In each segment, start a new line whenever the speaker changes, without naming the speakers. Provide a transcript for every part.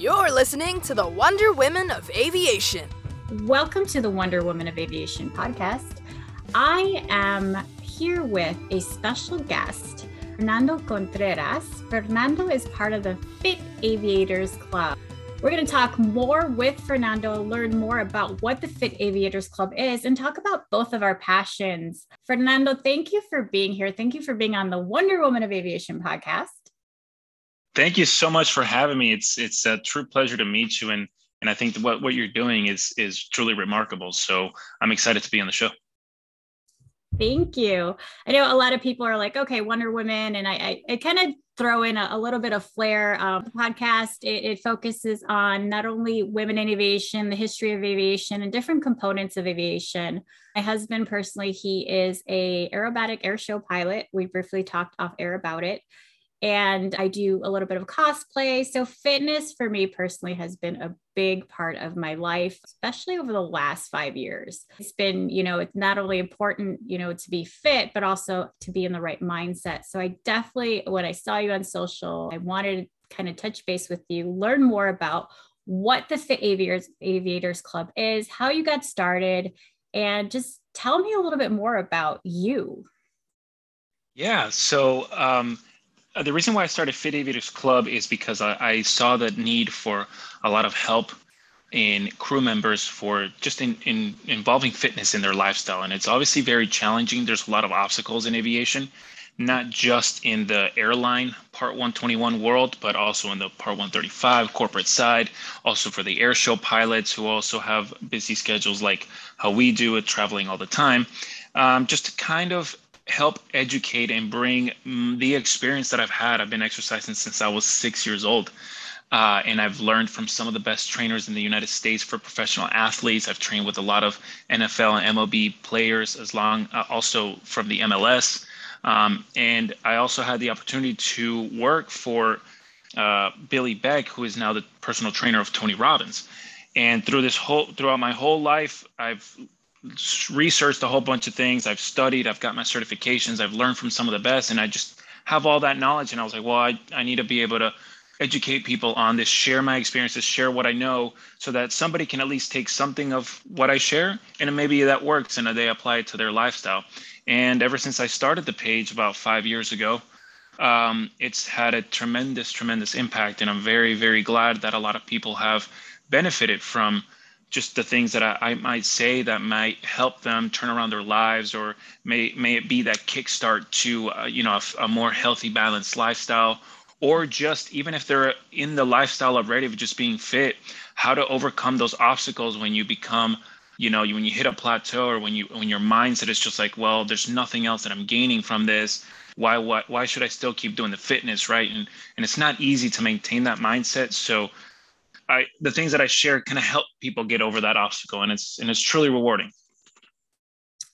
You're listening to the Wonder Women of Aviation.
Welcome to the Wonder Woman of Aviation podcast. I am here with a special guest, Fernando Contreras. Fernando is part of the Fit Aviators Club. We're going to talk more with Fernando, learn more about what the Fit Aviators Club is, and talk about both of our passions. Fernando, thank you for being here. Thank you for being on the Wonder Woman of Aviation podcast.
Thank you so much for having me. It's it's a true pleasure to meet you, and and I think what what you're doing is is truly remarkable. So I'm excited to be on the show.
Thank you. I know a lot of people are like, okay, Wonder Woman, and I, I, I kind of throw in a, a, little bit of flair. Um, the podcast it, it, focuses on not only women in aviation, the history of aviation, and different components of aviation. My husband, personally, he is a aerobatic air show pilot. We briefly talked off air about it and I do a little bit of cosplay. So, fitness for me personally has been a big part of my life, especially over the last five years. It's been, you know, it's not only important, you know, to be fit, but also to be in the right mindset. So, I definitely, when I saw you on social, I wanted to kind of touch base with you, learn more about what the Fit Aviators, Aviators Club is, how you got started, and just tell me a little bit more about you.
Yeah. So, um, uh, the reason why I started Fit Aviators Club is because I, I, saw the need for a lot of help in crew members for just in, in involving fitness in their lifestyle. And it's obviously very challenging. There's a lot of obstacles in aviation, not just in the airline Part 121 world, but also in the Part 135 corporate side, also for the airshow pilots who also have busy schedules like how we do it, traveling all the time. Um, just to kind of help educate and bring mm, the experience that I've had. I've been exercising since I was six years old. Uh, and I've learned from some of the best trainers in the United States for professional athletes. I've trained with a lot of NFL and MLB players, as long uh, also from the MLS. Um, and I also had the opportunity to work for uh, Billy Beck, who is now the personal trainer of Tony Robbins. And through this whole, throughout my whole life, I've researched a whole bunch of things. I've studied, I've got my certifications, I've learned from some of the best, and I just have all that knowledge. And I was like, well, I, I need to be able to educate people on this, share my experiences, share what I know, so that somebody can at least take something of what I share and maybe that works and they apply it to their lifestyle. And ever since I started the page about five years ago, um, it's had a tremendous, tremendous impact. And I'm very, very glad that a lot of people have benefited from just the things that I, I, might say that might help them turn around their lives, or may may it be that kickstart to uh, you know a, a, more healthy, balanced lifestyle, or just even if they're in the lifestyle already of just being fit, how to overcome those obstacles when you become you know when you hit a plateau or when you when your mindset is just like well there's nothing else that i'm gaining from this. Why why why should i still keep doing the fitness right? And and it's not easy to maintain that mindset. So I the things that I share kind of help people get over that obstacle, and it's and it's truly rewarding.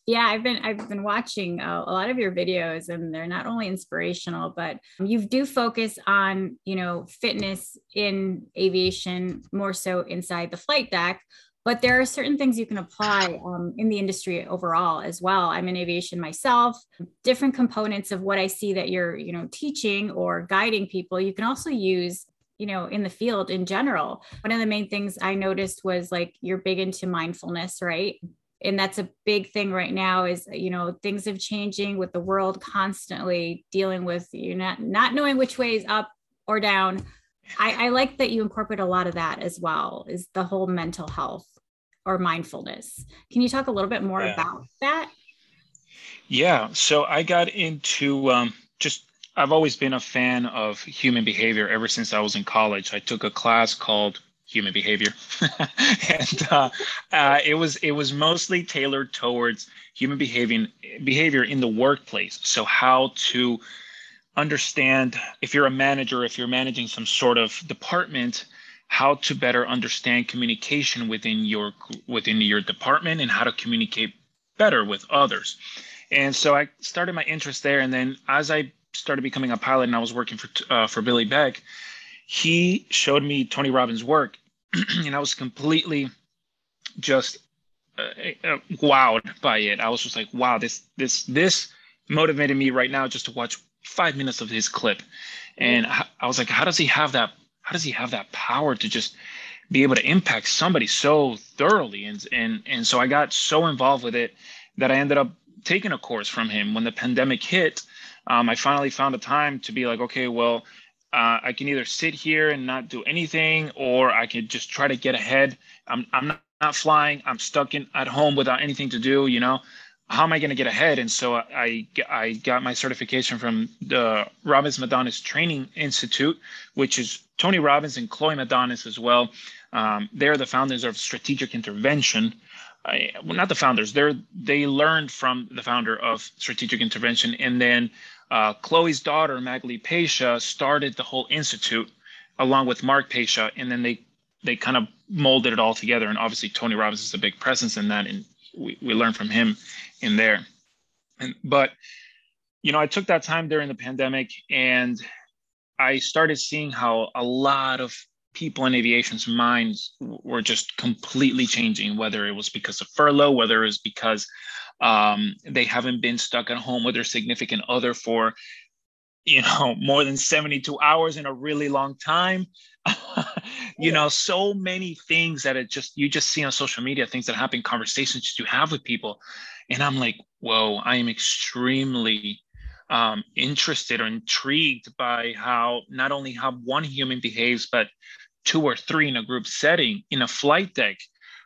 Yeah, I've been I've been watching a, a lot of your videos, and they're not only inspirational, but you do focus on you know fitness in aviation more so inside the flight deck. But there are certain things you can apply um, in the industry overall as well. I'm in aviation myself. Different components of what I see that you're you know teaching or guiding people, you can also use you know in the field in general. One of the main things i noticed was like you're big into mindfulness right? And that's a big thing right now is you know things have changing with the world constantly dealing with you not not knowing which way is up or down. I, I like that you incorporate a lot of that as well is the whole mental health or mindfulness. Can you talk a little bit more yeah. about that?
Yeah. So i got into um, just I've always been a fan of human behavior ever since I was in college. I took a class called human behavior, and uh, uh, it was it was mostly tailored towards human behavior behavior in the workplace. So how to understand if you're a manager, if you're managing some sort of department, how to better understand communication within your within your department and how to communicate better with others. And so I started my interest there, and then as I started becoming a pilot and I was working for uh, for Billy Beck, he showed me Tony Robbins' work, and I was completely just uh, uh, wowed by it. I was just like, wow, this this this motivated me right now just to watch five minutes of his clip, and I, I was like, how does he have that? how does he have that power to just be able to impact somebody so thoroughly and and and so i got so involved with it that i ended up taking a course from him when the pandemic hit um, i finally found a time to be like okay well uh, i can either sit here and not do anything or i could just try to get ahead i'm, I'm not, not flying i'm stuck in at home without anything to do you know how am I going to get ahead? And so I, I got my certification from the Robbins Madanes Training Institute, which is Tony Robbins and Chloe Madanes as well. Um, they're the founders of Strategic Intervention. Well, not the founders. They're they learned from the founder of Strategic Intervention, and then uh, Chloe's daughter Magali Peysha started the whole institute along with Mark Peysha, and then they they kind of molded it all together. And obviously Tony Robbins is a big presence in that, and we, we learned from him in there. And, but, you know, I took that time during the pandemic and I started seeing how a lot of people in aviation's minds were just completely changing, whether it was because of furlough, whether it was because um, they haven't been stuck at home with their significant other for, you know, more than 72 hours in a really long time. you know, so many things that it just, you just see on social media, things that happen, conversations you have with people and I'm like, whoa, I am extremely um, interested or intrigued by how not only how one human behaves, but two or three in a group setting in a flight deck.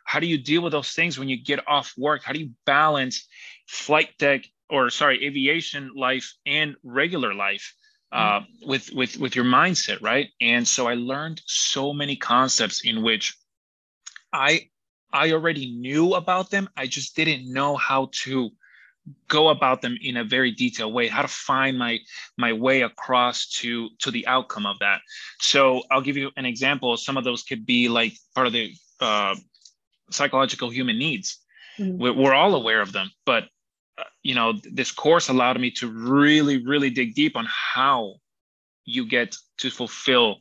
How do you deal with those things when you get off work? How do you balance flight deck or sorry, aviation life and regular life? Uh, mm-hmm. with with with your mindset right and so i learned so many concepts in which i I already knew about them. I just didn't know how to go about them in a very detailed way how to find my my way across to to the outcome of that. So i'll give you an example. Some of those could be like part of the uh, psychological human needs. Mm-hmm. we're, we're, all aware of them but uh, you know this course allowed me to really really dig deep on how you get to fulfill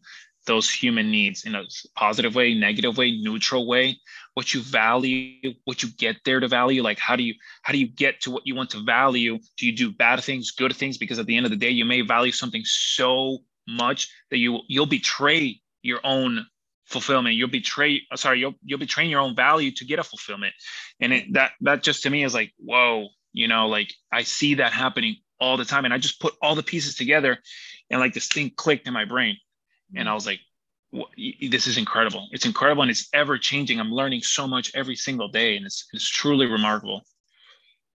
those human needs in a positive way negative way neutral way. What you value what you get there to value like how do you how do you get to what you want to value? Do you do bad things good things? Because at the end of the day you may value something so much that you you'll betray your own fulfillment. You'll betray uh, sorry you'll you'll betray your own value to get a fulfillment. And it, that that just to me is like whoa you know like i see that happening all the time. And i just put all the pieces together and like this thing clicked in my brain and i mm. was like this is incredible. It's incredible and it's ever changing. I'm learning so much every single day and it's, it's truly remarkable.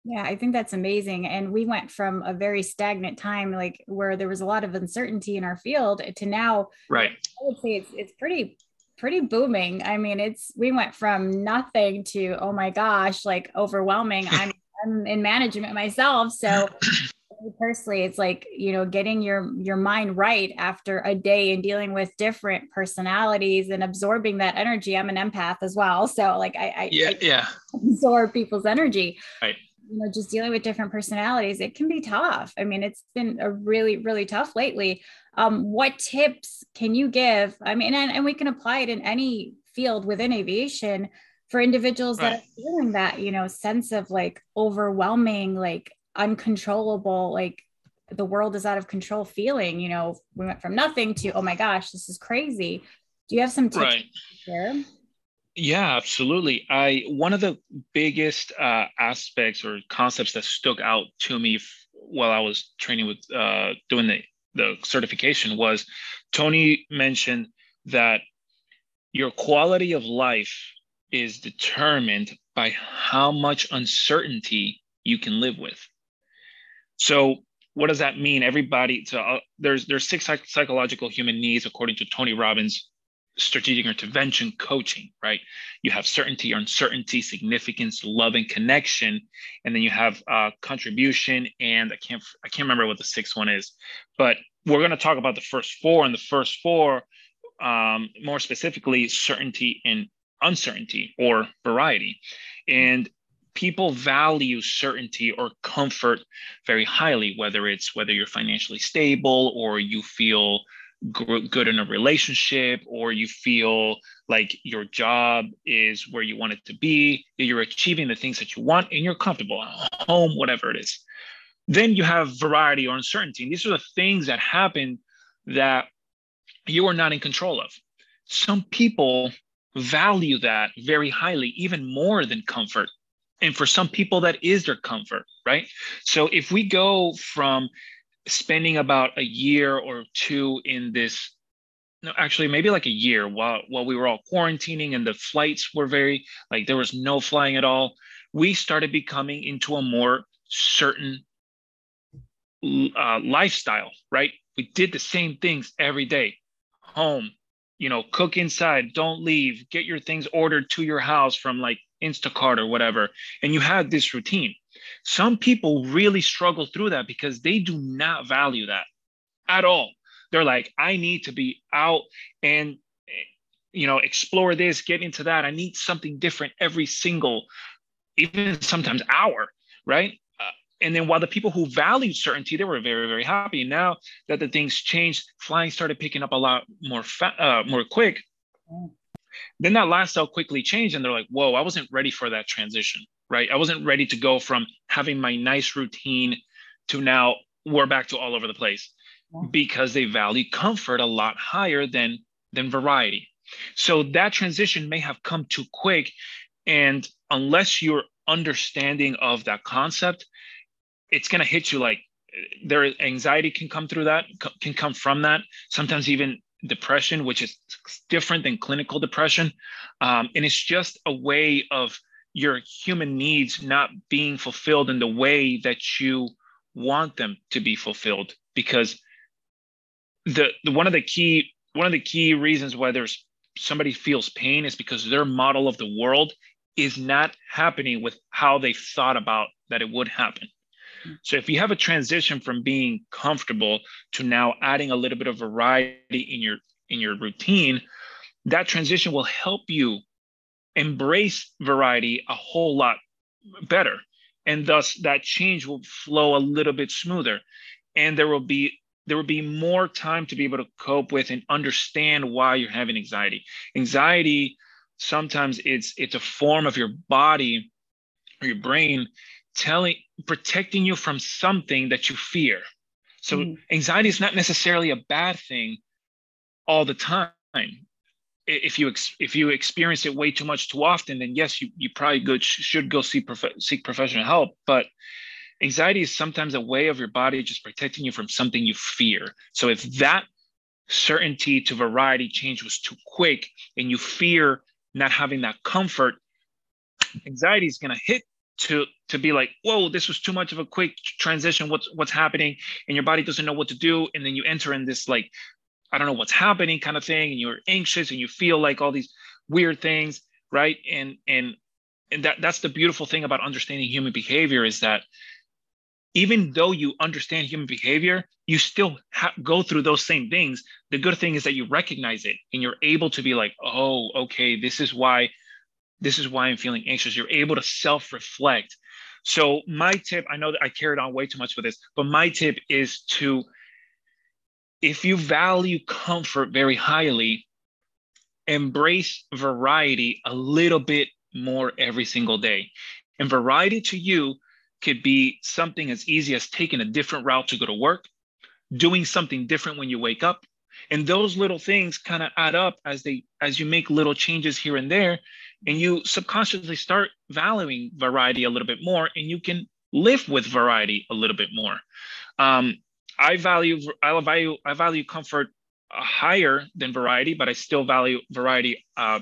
Yeah, I think that's amazing. And we went from a very stagnant time, like where there was a lot of uncertainty in our field, to now,
right?
I would say it's it's pretty pretty booming. I mean, it's we went from nothing to oh my gosh, like overwhelming. I'm I'm in management myself, so personally it's like you know getting your your mind right after a day and dealing with different personalities and absorbing that energy. I'm an empath as well so like i, I
yeah
I
yeah.
absorb people's energy.
Right.
You know just dealing with different personalities it can be tough. I mean it's been a really really tough lately. Um what tips can you give? I mean and, and we can apply it in any field within aviation for individuals right. that are feeling that you know sense of like overwhelming like uncontrollable like the world is out of control feeling you know we went from nothing to oh my gosh this is crazy. Do you have some tips right. here
yeah absolutely. I one of the biggest uh, aspects or concepts that stuck out to me f- while i was training with uh, doing the the certification was tony mentioned that your quality of life is determined by how much uncertainty you can live with so what does that mean? Everybody, so uh, there's there's six psychological human needs according to Tony Robbins strategic intervention coaching, right? You have certainty uncertainty, significance, love, and connection, and then you have uh, contribution, and I can't I can't remember what the sixth one is, but we're going to talk about the first four, and the first four, um, more specifically, certainty and uncertainty or variety, and people value certainty or comfort very highly whether it's whether you're financially stable or you feel good in a relationship or you feel like your job is where you want it to be that you're achieving the things that you want and you're comfortable at home whatever it is then you have variety or uncertainty and these are the things that happen that you are not in control of. Some people value that very highly, even more than comfort. And for some people, that is their comfort, right? So if we go from spending about a year or two in this no actually maybe like a year while while we were all quarantining and the flights were very like there was no flying at all we started becoming into a more certain uh, lifestyle right we did the same things every day home you know cook inside don't leave get your things ordered to your house from like instacart or whatever and you had this routine. Some people really struggle through that because they do not value that at all. They're like i need to be out and you know explore this get into that. I need something different every single even sometimes hour right? Uh, and then while the people who valued certainty they were very very happy. Now that the things changed flying started picking up a lot more fa- uh, more quick then that last cell quickly changed and they're like whoa i wasn't ready for that transition right? I wasn't ready to go from having my nice routine to now we're back to all over the place because they value comfort a lot higher than than variety. So that transition may have come too quick and unless you're understanding of that concept, it's going to hit you like eh, there anxiety can come through that can come from that. Sometimes even depression which is different than clinical depression um, and it's just a way of your human needs not being fulfilled in the way that you want them to be fulfilled because the, the one of the key one of the key reasons why there's somebody feels pain is because their model of the world is not happening with how they thought about that it would happen. So if you have a transition from being comfortable to now adding a little bit of variety in your in your routine, that transition will help you embrace variety a whole lot better. And thus that change will flow a little bit smoother. And there will be there will be more time to be able to cope with and understand why you're having anxiety. Anxiety sometimes it's it's a form of your body or your brain telling protecting you from something that you fear. So mm. anxiety is not necessarily a bad thing all the time. If you ex- if you experience it way too much too often, then yes, you you probably good should go see prof- seek professional help. But anxiety is sometimes a way of your body just protecting you from something you fear. So if that certainty to variety change was too quick and you fear not having that comfort, anxiety is going to hit to to be like, whoa, this was too much of a quick transition. What's what's happening? And your body doesn't know what to do. And then you enter in this like, I don't know what's happening kind of thing, and you're anxious and you feel like all these weird things, right? And and and that that's the beautiful thing about understanding human behavior is that even though you understand human behavior, you still ha- go through those same things. The good thing is that you recognize it and you're able to be like, oh, okay, this is why, this is why I'm feeling anxious. You're able to self-reflect. So my tip, I know that I carried on way too much with this, but my tip is to, if you value comfort very highly, embrace variety a little bit more every single day. And variety to you could be something as easy as taking a different route to go to work, doing something different when you wake up. And those little things kind of add up as they as you make little changes here and there, and you subconsciously start valuing variety a little bit more, and you can live with variety a little bit more. Um, I value I value I value comfort uh, higher than variety, but I still value variety uh,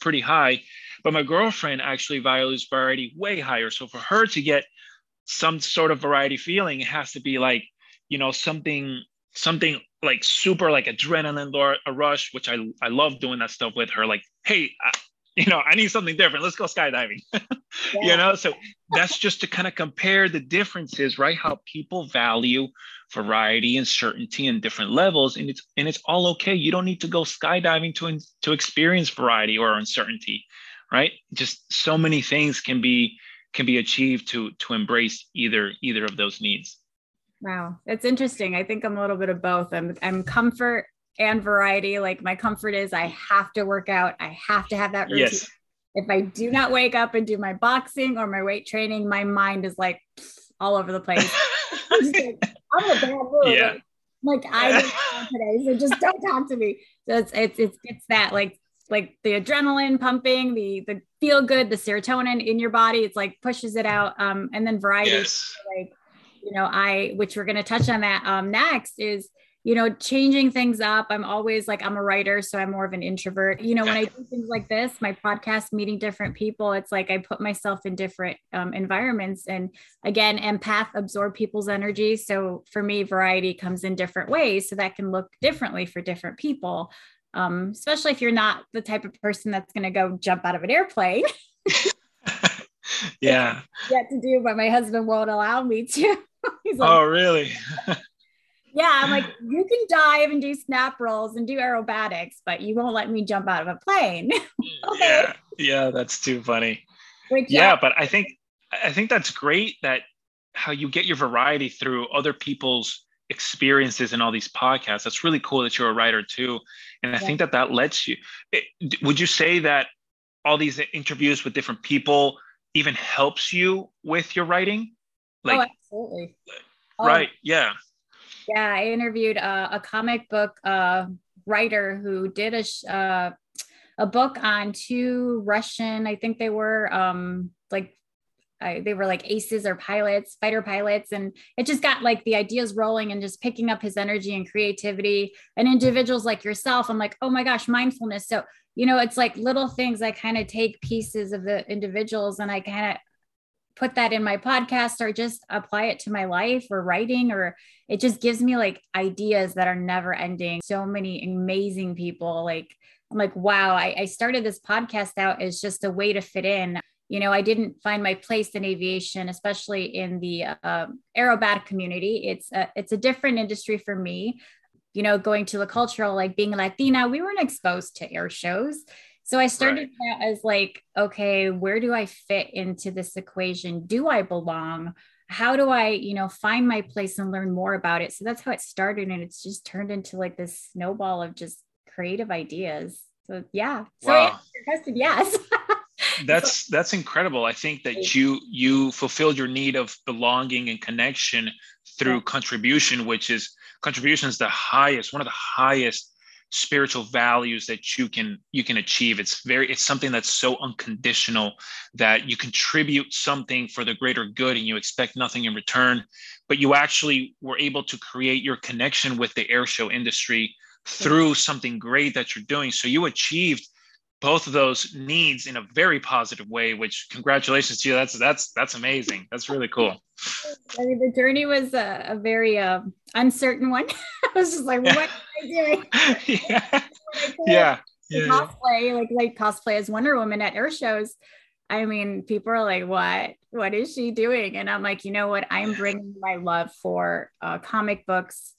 pretty high. But my girlfriend actually values variety way higher. So for her to get some sort of variety feeling. It has to be like, you know, something something like super like adrenaline or a rush, which I I love doing that stuff with her. Like, hey, you know, I need something different. Let's go skydiving. yeah. You know, so that's just to kind of compare the differences, right? How people value variety and certainty and different levels, and it's and it's all okay. You don't need to go skydiving to to experience variety or uncertainty, right? Just so many things can be can be achieved to to embrace either either of those needs
wow that's interesting i think i'm a little bit of both i'm i'm comfort and variety like my comfort is i have to work out i have to have that routine yes. if i do not wake up and do my boxing or my weight training my mind is like all over the place I'm, like, I'm a bad mood. Yeah. like I today, so just don't talk to me. So it's it's it's it's that like like the adrenaline pumping, the the feel good, the serotonin in your body. It's like pushes it out. Um, and then variety, yes. like you know, I which we're gonna touch on that um next is you know, changing things up. I'm always like, I'm a writer, so I'm more of an introvert. You know, when I do things like this, my podcast, meeting different people, it's like I put myself in different um, environments. And again, empath absorb people's energy. So for me, variety comes in different ways. So that can look differently for different people, um, especially if you're not the type of person that's going to go jump out of an airplane.
yeah.
Yet to do, but my husband won't allow me to.
He's like, oh, really?
Yeah, I'm like, you can dive and do snap rolls and do aerobatics, but you won't let me jump out of a plane.
Mm, okay. Yeah, yeah, that's too funny. Which, yeah, but I think I think that's great that how you get your variety through other people's experiences in all these podcasts. That's really cool that you're a writer too, and I yeah. think that that lets you. It, would you say that all these interviews with different people even helps you with your writing?
Oh, like, oh, absolutely.
Right. Oh. Yeah.
Yeah, I interviewed a, a comic book uh, writer who did a uh, a book on two Russian, I think they were um, like I, they were like aces or pilots, fighter pilots, and it just got like the ideas rolling and just picking up his energy and creativity. And individuals like yourself, I'm like, oh my gosh, mindfulness. So you know, it's like little things. I kind of take pieces of the individuals and I kind of put that in my podcast or just apply it to my life or writing or it just gives me like ideas that are never ending. So many amazing people like i'm like wow I, I started this podcast out as just a way to fit in. You know i didn't find my place in aviation especially in the uh, aerobatic community. It's a, it's a different industry for me. You know going to the cultural like being latina we weren't exposed to air shows so I started right. as like, okay, where do I fit into this equation? Do I belong? How do I, you know, find my place and learn more about it? So that's how it started. And it's just turned into like this snowball of just creative ideas. So yeah. So wow. question, yes.
that's that's incredible. I think that you you fulfilled your need of belonging and connection through yeah. contribution, which is contribution is the highest, one of the highest spiritual values that you can you can achieve. It's very it's something that's so unconditional that you contribute something for the greater good and you expect nothing in return but you actually were able to create your connection with the airshow industry through something great that you're doing. So you achieved both of those needs in a very positive way which congratulations to you. That's that's that's amazing. That's really cool.
I mean the journey was a, a very uh, uncertain one. I was just like what am i doing?
Yeah. Yeah,
yeah. Cosplay like like cosplay as wonder woman at air shows i mean people are like what? What is she doing? And i'm like you know what? I'm bringing my love for uh, comic books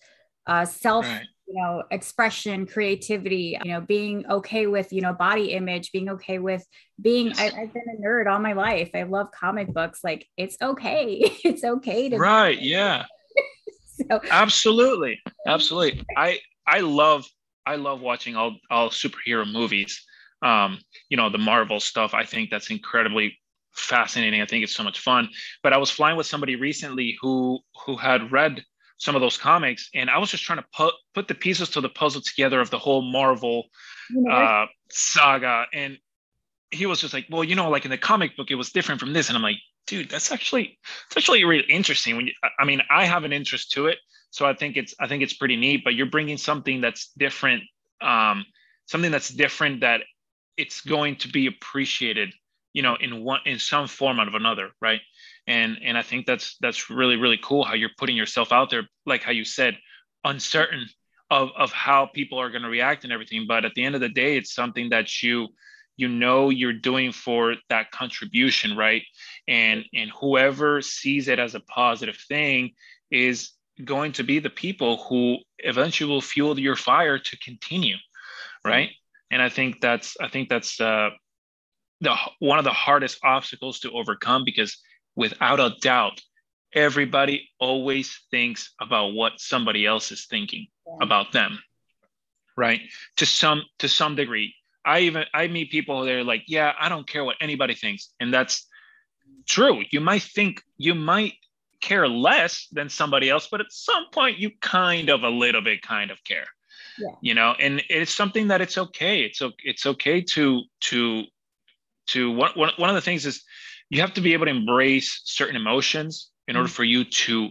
uh, self right you know expression creativity you know being okay with you know body image being okay with being I, have been a nerd all my life. I love comic books. Like it's okay. It's okay to
right yeah. so. absolutely absolutely. I i love i love watching all all superhero movies. Um you know the marvel stuff i think that's incredibly fascinating. I think it's so much fun. But i was flying with somebody recently who who had read some of those comics, and I was just trying to put put the pieces to the puzzle together of the whole Marvel uh, saga. And he was just like, "Well, you know, like in the comic book, it was different from this." And I'm like, "Dude, that's actually it's actually really interesting." When you, I mean, I have an interest to it, so I think it's I think it's pretty neat. But you're bringing something that's different, um, something that's different that it's going to be appreciated, you know, in one in some form out of another, right? And and i think that's that's really really cool how you're putting yourself out there like how you said uncertain of of how people are going to react and everything. But at the end of the day it's something that you you know you're doing for that contribution right? And and whoever sees it as a positive thing is going to be the people who eventually will fuel your fire to continue right? And i think that's i think that's uh the one of the hardest obstacles to overcome because without a doubt, everybody always thinks about what somebody else is thinking yeah. about them, right? To some to some degree. I even I meet people that are like, yeah, I don't care what anybody thinks, and that's true. You might think you might care less than somebody else, but at some point you kind of a little bit kind of care. Yeah. You know, and it's something that it's okay. It's okay. it's okay to to to one, one, one of the things is you have to be able to embrace certain emotions in order mm-hmm. for you to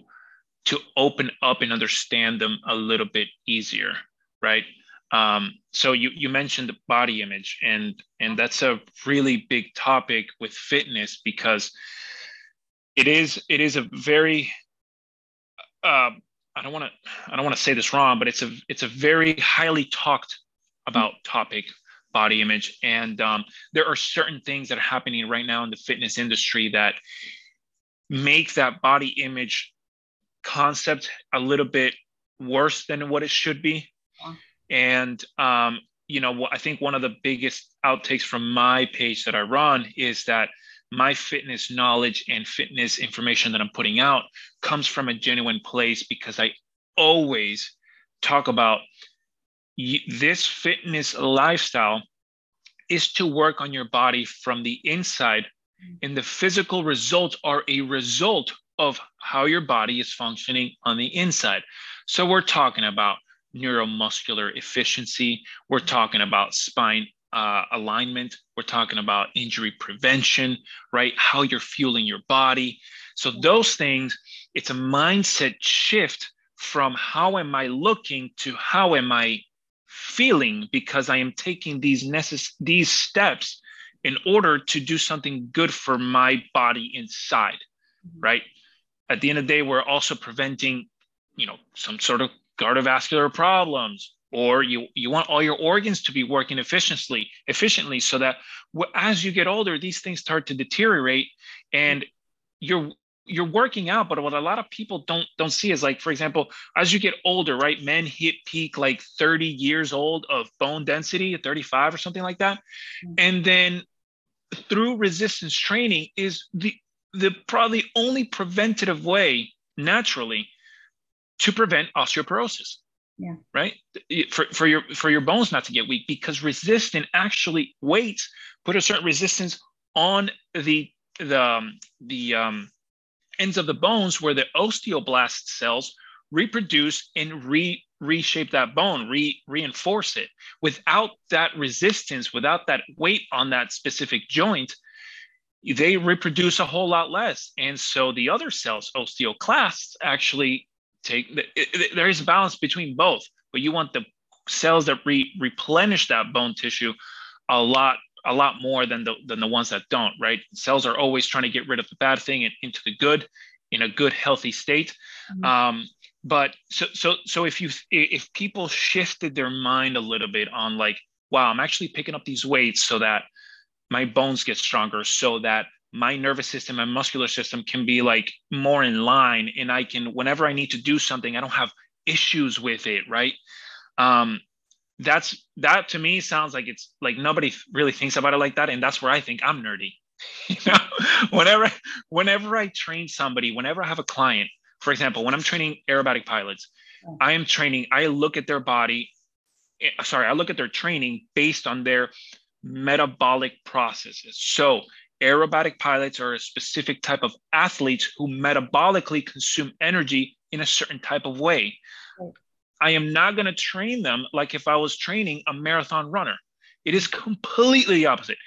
to open up and understand them a little bit easier right um, so you you mentioned the body image and and that's a really big topic with fitness because it is it is a very uh, I don't want to I don't want to say this wrong, but it's a it's a very highly talked about topic body image and um, there are certain things that are happening right now in the fitness industry that make that body image concept a little bit worse than what it should be yeah. and um, you know i think one of the biggest outtakes from my page that i run is that my fitness knowledge and fitness information that i'm putting out comes from a genuine place because i always talk about this fitness lifestyle is to work on your body from the inside and the physical results are a result of how your body is functioning on the inside. So we're talking about neuromuscular efficiency we're talking about spine uh, alignment we're talking about injury prevention right? How you're fueling your body. So those things it's a mindset shift from how am i looking to how am i feeling because I am taking these necess- these steps in order to do something good for my body inside, mm-hmm. right? At the end of the day, we're also preventing, you know, some sort of cardiovascular problems, or you you want all your organs to be working efficiently, efficiently, so that as you get older, these things start to deteriorate, and you're you're working out but what a lot of people don't don't see is like for example as you get older right men hit peak like 30 years old of bone density at 35 or something like that mm-hmm. and then through resistance training is the the probably only preventative way naturally to prevent osteoporosis
yeah.
right for, for your for your bones not to get weak because resistant actually weights put a certain resistance on the the um, the um ends of the bones where the osteoblast cells reproduce and re reshape that bone, re reinforce it. Without that resistance, without that weight on that specific joint, they reproduce a whole lot less. And so the other cells, osteoclasts, actually take it, it, there is a balance between both, but you want the cells that re, replenish that bone tissue a lot a lot more than the than the ones that don't right? Cells are always trying to get rid of the bad thing and into the good in a good healthy state. Mm-hmm. um, but so so so if you if people shifted their mind a little bit on like wow i'm actually picking up these weights so that my bones get stronger so that my nervous system and muscular system can be like more in line and i can whenever i need to do something i don't have issues with it right? Um, that's that to me sounds like it's like nobody really thinks about it like that and that's where i think i'm nerdy. You know whenever whenever i train somebody whenever i have a client for example when i'm training aerobatic pilots i am training i look at their body eh, sorry i look at their training based on their metabolic processes. So aerobatic pilots are a specific type of athletes who metabolically consume energy in a certain type of way I am not going to train them like if I was training a marathon runner. It is completely the opposite.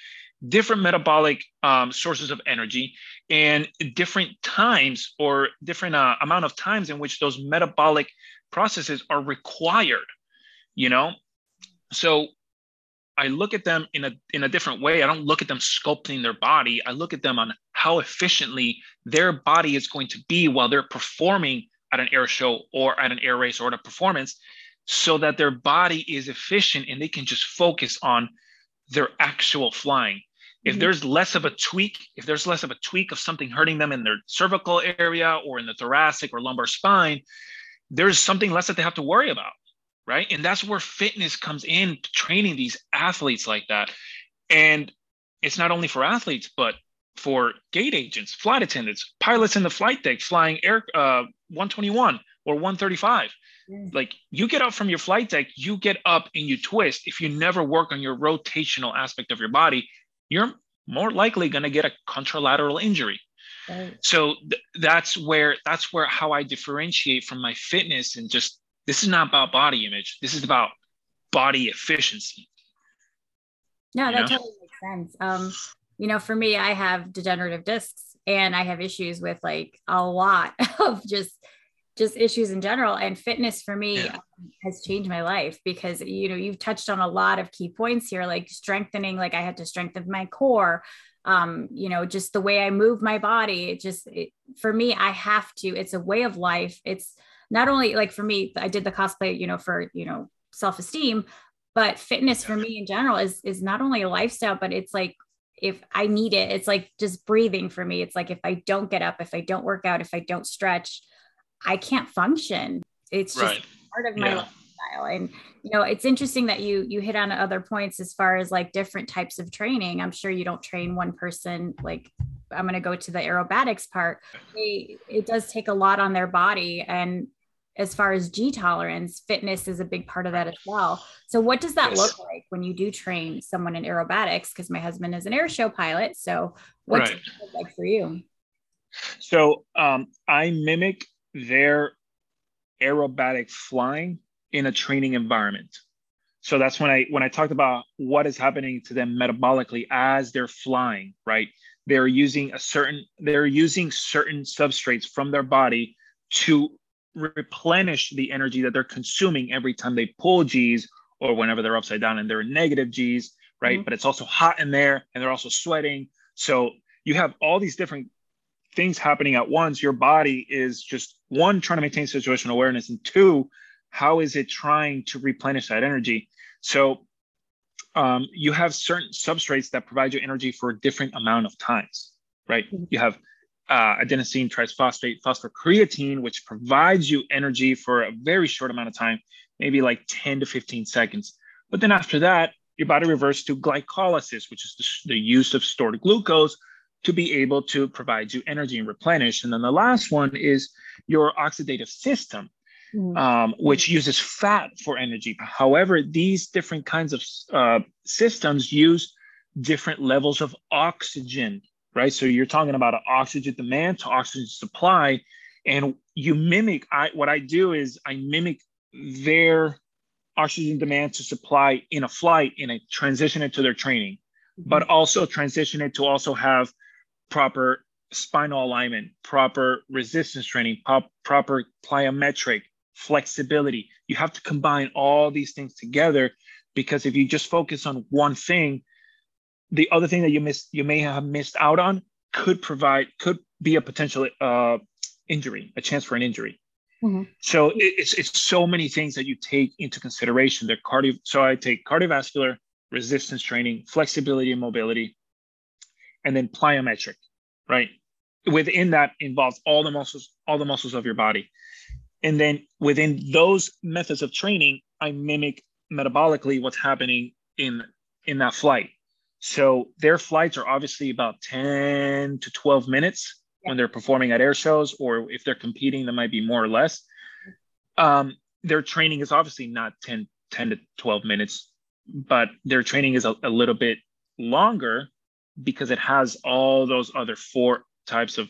Different metabolic um, sources of energy and different times or different uh, amount of times in which those metabolic processes are required. You know, so I look at them in a in a different way. I don't look at them sculpting their body. I look at them on how efficiently their body is going to be while they're performing at an air show or at an air race or at a performance so that their body is efficient and they can just focus on their actual flying. Mm-hmm. If there's less of a tweak, if there's less of a tweak of something hurting them in their cervical area or in the thoracic or lumbar spine, there's something less that they have to worry about. Right. And that's where fitness comes in, training these athletes like that. And it's not only for athletes, but for gate agents, flight attendants, pilots in the flight deck flying air uh, 121 or 135. Mm. Like you get up from your flight deck, you get up and you twist. If you never work on your rotational aspect of your body, you're more likely going to get a contralateral injury. Right. So th- that's where that's where how I differentiate from my fitness and just this is not about body image. This is about body efficiency.
No, that know? totally makes sense. Um, you know, for me, I have degenerative discs and I have issues with like a lot of just just issues in general. And fitness for me yeah. has changed my life because you know you've touched on a lot of key points here like strengthening like i had to strengthen my core um you know just the way i move my body it just it, for me i have to it's a way of life. It's not only like for me i did the cosplay you know for you know self-esteem but fitness for me in general is is not only a lifestyle but it's like if i need it it's like just breathing for me it's like if i don't get up if i don't work out if i don't stretch I can't function. It's just right. part of my yeah. lifestyle. And you know, it's interesting that you you hit on other points as far as like different types of training. I'm sure you don't train one person like I'm going to go to the aerobatics part. They, it does take a lot on their body and as far as G tolerance, fitness is a big part of that as well. So, what does that yes. look like when you do train someone in aerobatics? Because my husband is an air show pilot. So, what's right. it look like for you?
So, um, I mimic their aerobatic flying in a training environment. So that's when I when I talked about what is happening to them metabolically as they're flying, right? They're using a certain they're using certain substrates from their body to replenish the energy that they're consuming every time they pull G's or whenever they're upside down and they're in negative G's, right? Mm-hmm. But it's also hot in there and they're also sweating. So you have all these different things happening at once, your body is just one, trying to maintain situational awareness, and two, how is it trying to replenish that energy? So um, you have certain substrates that provide you energy for a different amount of times, right? Mm-hmm. You have uh, adenosine triphosphate phosphocreatine, which provides you energy for a very short amount of time, maybe like 10 to 15 seconds. But then after that, your body reverts to glycolysis, which is the, the use of stored glucose, to be able to provide you energy and replenish. And then the last one is your oxidative system, mm-hmm. um, which uses fat for energy. However, these different kinds of uh, systems use different levels of oxygen, right? So you're talking about an oxygen demand to oxygen supply. And you mimic, I, what I do is I mimic their oxygen demand to supply in a flight and I transition it to their training, mm-hmm. but also transition it to also have proper spinal alignment, proper resistance training, pop, proper plyometric flexibility. You have to combine all these things together because if you just focus on one thing, the other thing that you miss you may have missed out on could provide could be a potential uh, injury, a chance for an injury. Mm-hmm. So it's it's so many things that you take into consideration. The cardio. So I take cardiovascular resistance training, flexibility and mobility, and then plyometric, right? Within that involves all the muscles, all the muscles of your body. And then within those methods of training, I mimic metabolically what's happening in in that flight. So their flights are obviously about 10 to 12 minutes yeah. when they're performing at air shows, or if they're competing, that might be more or less. Um, their training is obviously not 10, 10 to 12 minutes, but their training is a, a little bit longer because it has all those other four types of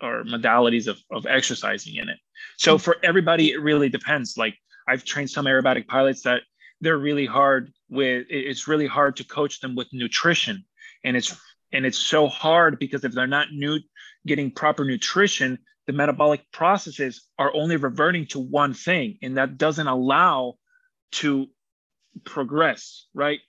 or modalities of, of exercising in it. So for everybody, it really depends. Like I've trained some aerobatic pilots that they're really hard with it's really hard to coach them with nutrition. And it's and it's so hard because if they're not new getting proper nutrition, the metabolic processes are only reverting to one thing. And that doesn't allow to progress, right?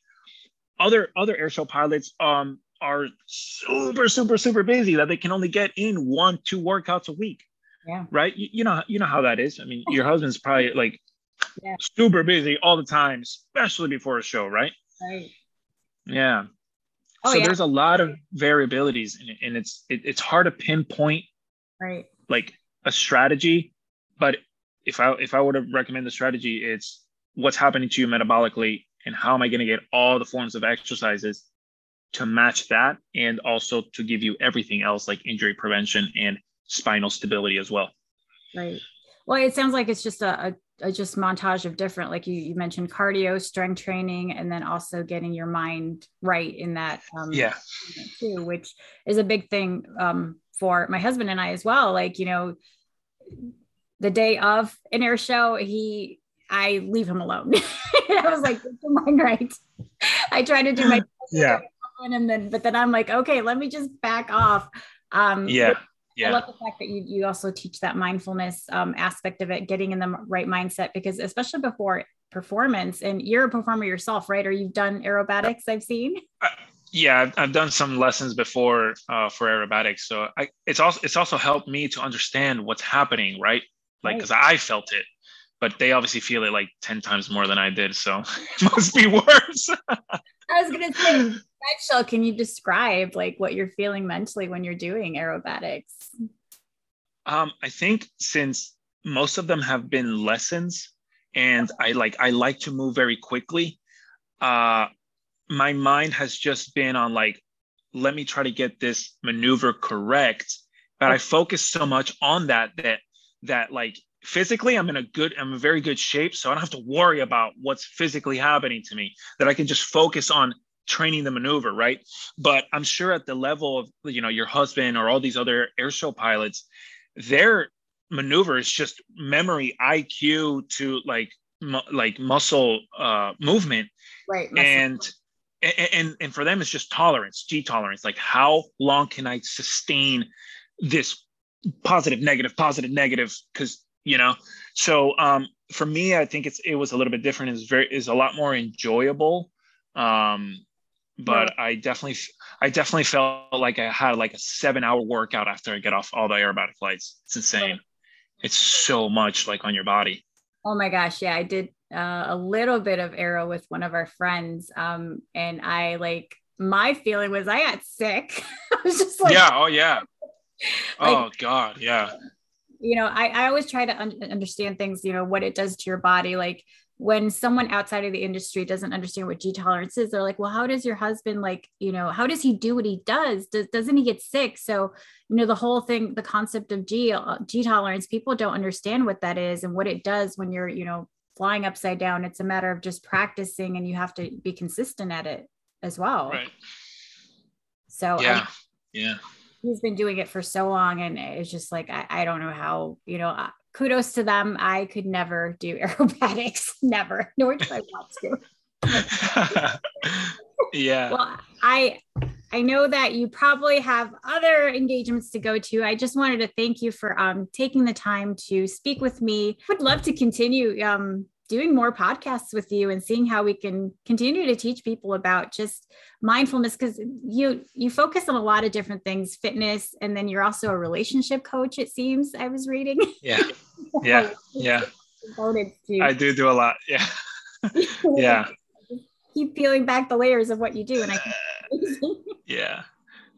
Other other airshow pilots, um, are super, super, super busy that they can only get in one, two workouts a week. Yeah. Right. You, you know, you know how that is. I mean, your husband's probably like yeah. super busy all the time, especially before a show, right? Right. Yeah. Oh, so yeah. there's a lot of variabilities in it, and it's it, it's hard to pinpoint
right
like a strategy. But if I if I were to recommend the strategy, it's what's happening to you metabolically and how am I going to get all the forms of exercises to match that and also to give you everything else like injury prevention and spinal stability as well.
Right. Well, it sounds like it's just a, a, a just montage of different, like you, you mentioned cardio, strength training, and then also getting your mind right in that. Um,
yeah.
Too, which is a big thing um, for my husband and I as well. Like, you know, the day of an air show, he I leave him alone. I was like, get your mind right. I try to do my
yeah.
And then but then I'm like, okay, let me just back off. Um
yeah. Yeah.
I love the fact that you, you also teach that mindfulness um, aspect of it, getting in the right mindset, because especially before performance, and you're a performer yourself, right? Or you've done aerobatics, I've seen.
Uh, yeah, I've, I've, done some lessons before uh, for aerobatics, so I, it's also it's also helped me to understand what's happening, right? Like, because right. I felt it, but they obviously feel it like ten times more than I did, so it must be worse.
I was gonna say Shell, can you describe like what you're feeling mentally when you're doing aerobatics?
Um, I think since most of them have been lessons and I like I like to move very quickly, uh my mind has just been on like, let me try to get this maneuver correct. But I focus so much on that that that like physically I'm in a good, I'm in very good shape. So I don't have to worry about what's physically happening to me, that I can just focus on training the maneuver, right? But I'm sure at the level of you know your husband or all these other airshow pilots, their maneuver is just memory IQ to like mu- like muscle uh, movement,
right?
Muscle. And and and for them it's just tolerance, G tolerance. Like how long can I sustain this positive, negative, positive, negative? Because you know, so um, for me, I think it's it was a little bit different. It's very is a lot more enjoyable um but right. I definitely I definitely felt like I had like a seven hour workout after I get off all the aerobatic flights. It's insane. It's so much like on your body.
Oh my gosh, yeah, I did uh, a little bit of aero with one of our friends, um, and I like my feeling was I got sick. I was just like,
yeah, oh yeah, like, oh god, yeah.
You know, I I always try to un- understand things. You know what it does to your body, like when someone outside of the industry doesn't understand what G tolerance is, they're like, well, how does your husband like, you know, how does he do what he does? does doesn't he get sick? So, you know, the whole thing, the concept of G, G tolerance, people don't understand what that is and what it does when you're, you know, flying upside down. It's a matter of just practicing and you have to be consistent at it as well.
Right.
So,
yeah. I, yeah.
He's been doing it for so long. And it's just like, I, I don't know how, you know, kudos to them. I could never do aerobatics, never, nor do I want
to. yeah.
Well, I I know that you probably have other engagements to go to. I just wanted to thank you for um, taking the time to speak with me. Would love to continue um, doing more podcasts with you and seeing how we can continue to teach people about just mindfulness because you you focus on a lot of different things fitness and then you're also a relationship coach it seems i was reading.
Yeah. Yeah. Yeah. I do do a lot. Yeah. Yeah.
Keep peeling back the layers of what you do and i uh,
yeah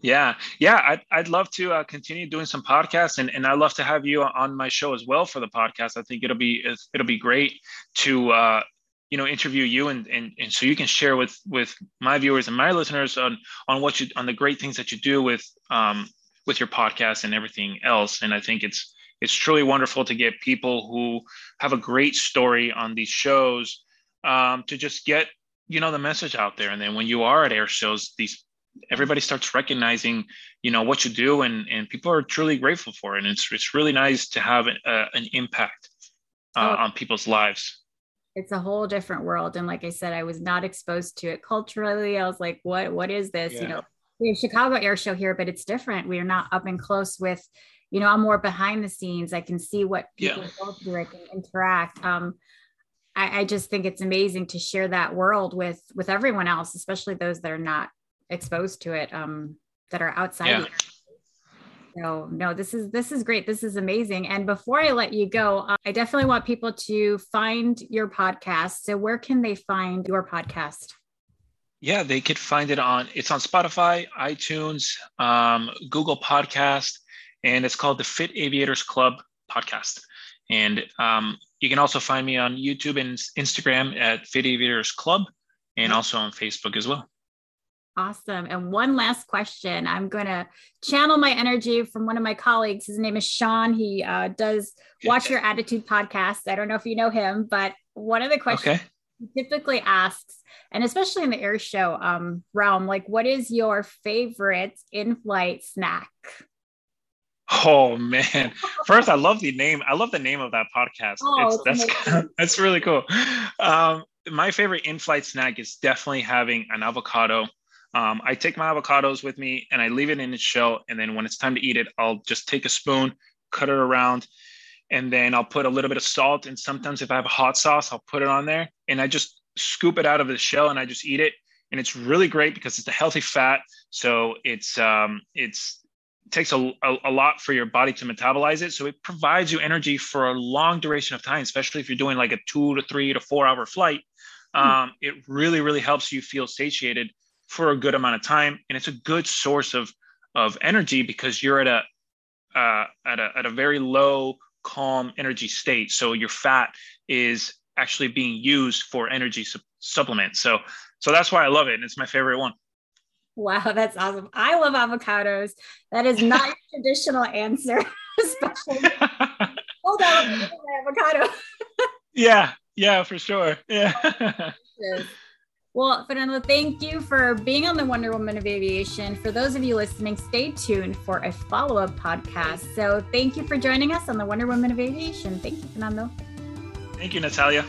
yeah, yeah, I'd, I'd love to uh, continue doing some podcasts, and, and I'd love to have you on my show as well for the podcast. I think it'll be it'll be great to uh, you know interview you, and, and and so you can share with with my viewers and my listeners on on what you on the great things that you do with um, with your podcast and everything else. And I think it's it's truly wonderful to get people who have a great story on these shows um, to just get you know the message out there. And then when you are at air shows, these everybody starts recognizing you know what you do and and people are truly grateful for it. And it's it's really nice to have an, uh, an impact uh, oh. on people's lives.
It's a whole different world. And like i said i was not exposed to it culturally. I was like what what is this? Yeah. you know we have chicago air show here but it's different. We are not up and close with you know i'm more behind the scenes. I can see what people yeah. go through. I can interact. Um I, I just think it's amazing to share that world with with everyone else especially those that are not exposed to it um, that are outside. Yeah. So no, this is this is great. This is amazing. And before I let you go, uh, I definitely want people to find your podcast. So where can they find your podcast?
Yeah, they could find it on. It's on Spotify, iTunes, um, Google Podcast, and it's called the Fit Aviators Club podcast. And um, you can also find me on YouTube and Instagram at Fit Aviators Club, and also on Facebook as well.
Awesome. And one last question. I'm going to channel my energy from one of my colleagues. His name is Sean. He uh, does Watch Your Attitude podcast. I don't know if you know him, but one of the questions okay. he typically asks, and especially in the air show um, realm, like, what is your favorite in flight snack?
Oh man! First, I love the name. I love the name of that podcast. Oh, it's, that's that's really cool. Um, my favorite in-flight snack is definitely having an avocado. Um, I take my avocados with me and I leave it in its shell, and then when it's time to eat it, I'll just take a spoon, cut it around, and then I'll put a little bit of salt. And sometimes if I have a hot sauce, I'll put it on there, and I just scoop it out of the shell and I just eat it. And it's really great because it's a healthy fat, so it's um, it's takes a, a, a, lot for your body to metabolize it. So it provides you energy for a long duration of time, especially if you're doing like a two to three to four hour flight. Hmm. Um, it really, really helps you feel satiated for a good amount of time. And it's a good source of, of energy because you're at a, uh, at a, at a very low, calm energy state. So your fat is actually being used for energy su- supplement. So, so that's why I love it. And it's my favorite one.
Wow, that's awesome. I love avocados. That is not a traditional answer, especially. Hold on, avocado.
yeah, yeah, for sure. Yeah.
Well, Fernando, thank you for being on the Wonder Woman of Aviation. For those of you listening, stay tuned for a follow up podcast. So, thank you for joining us on the Wonder Woman of Aviation. Thank you, Fernando.
Thank you, Natalia.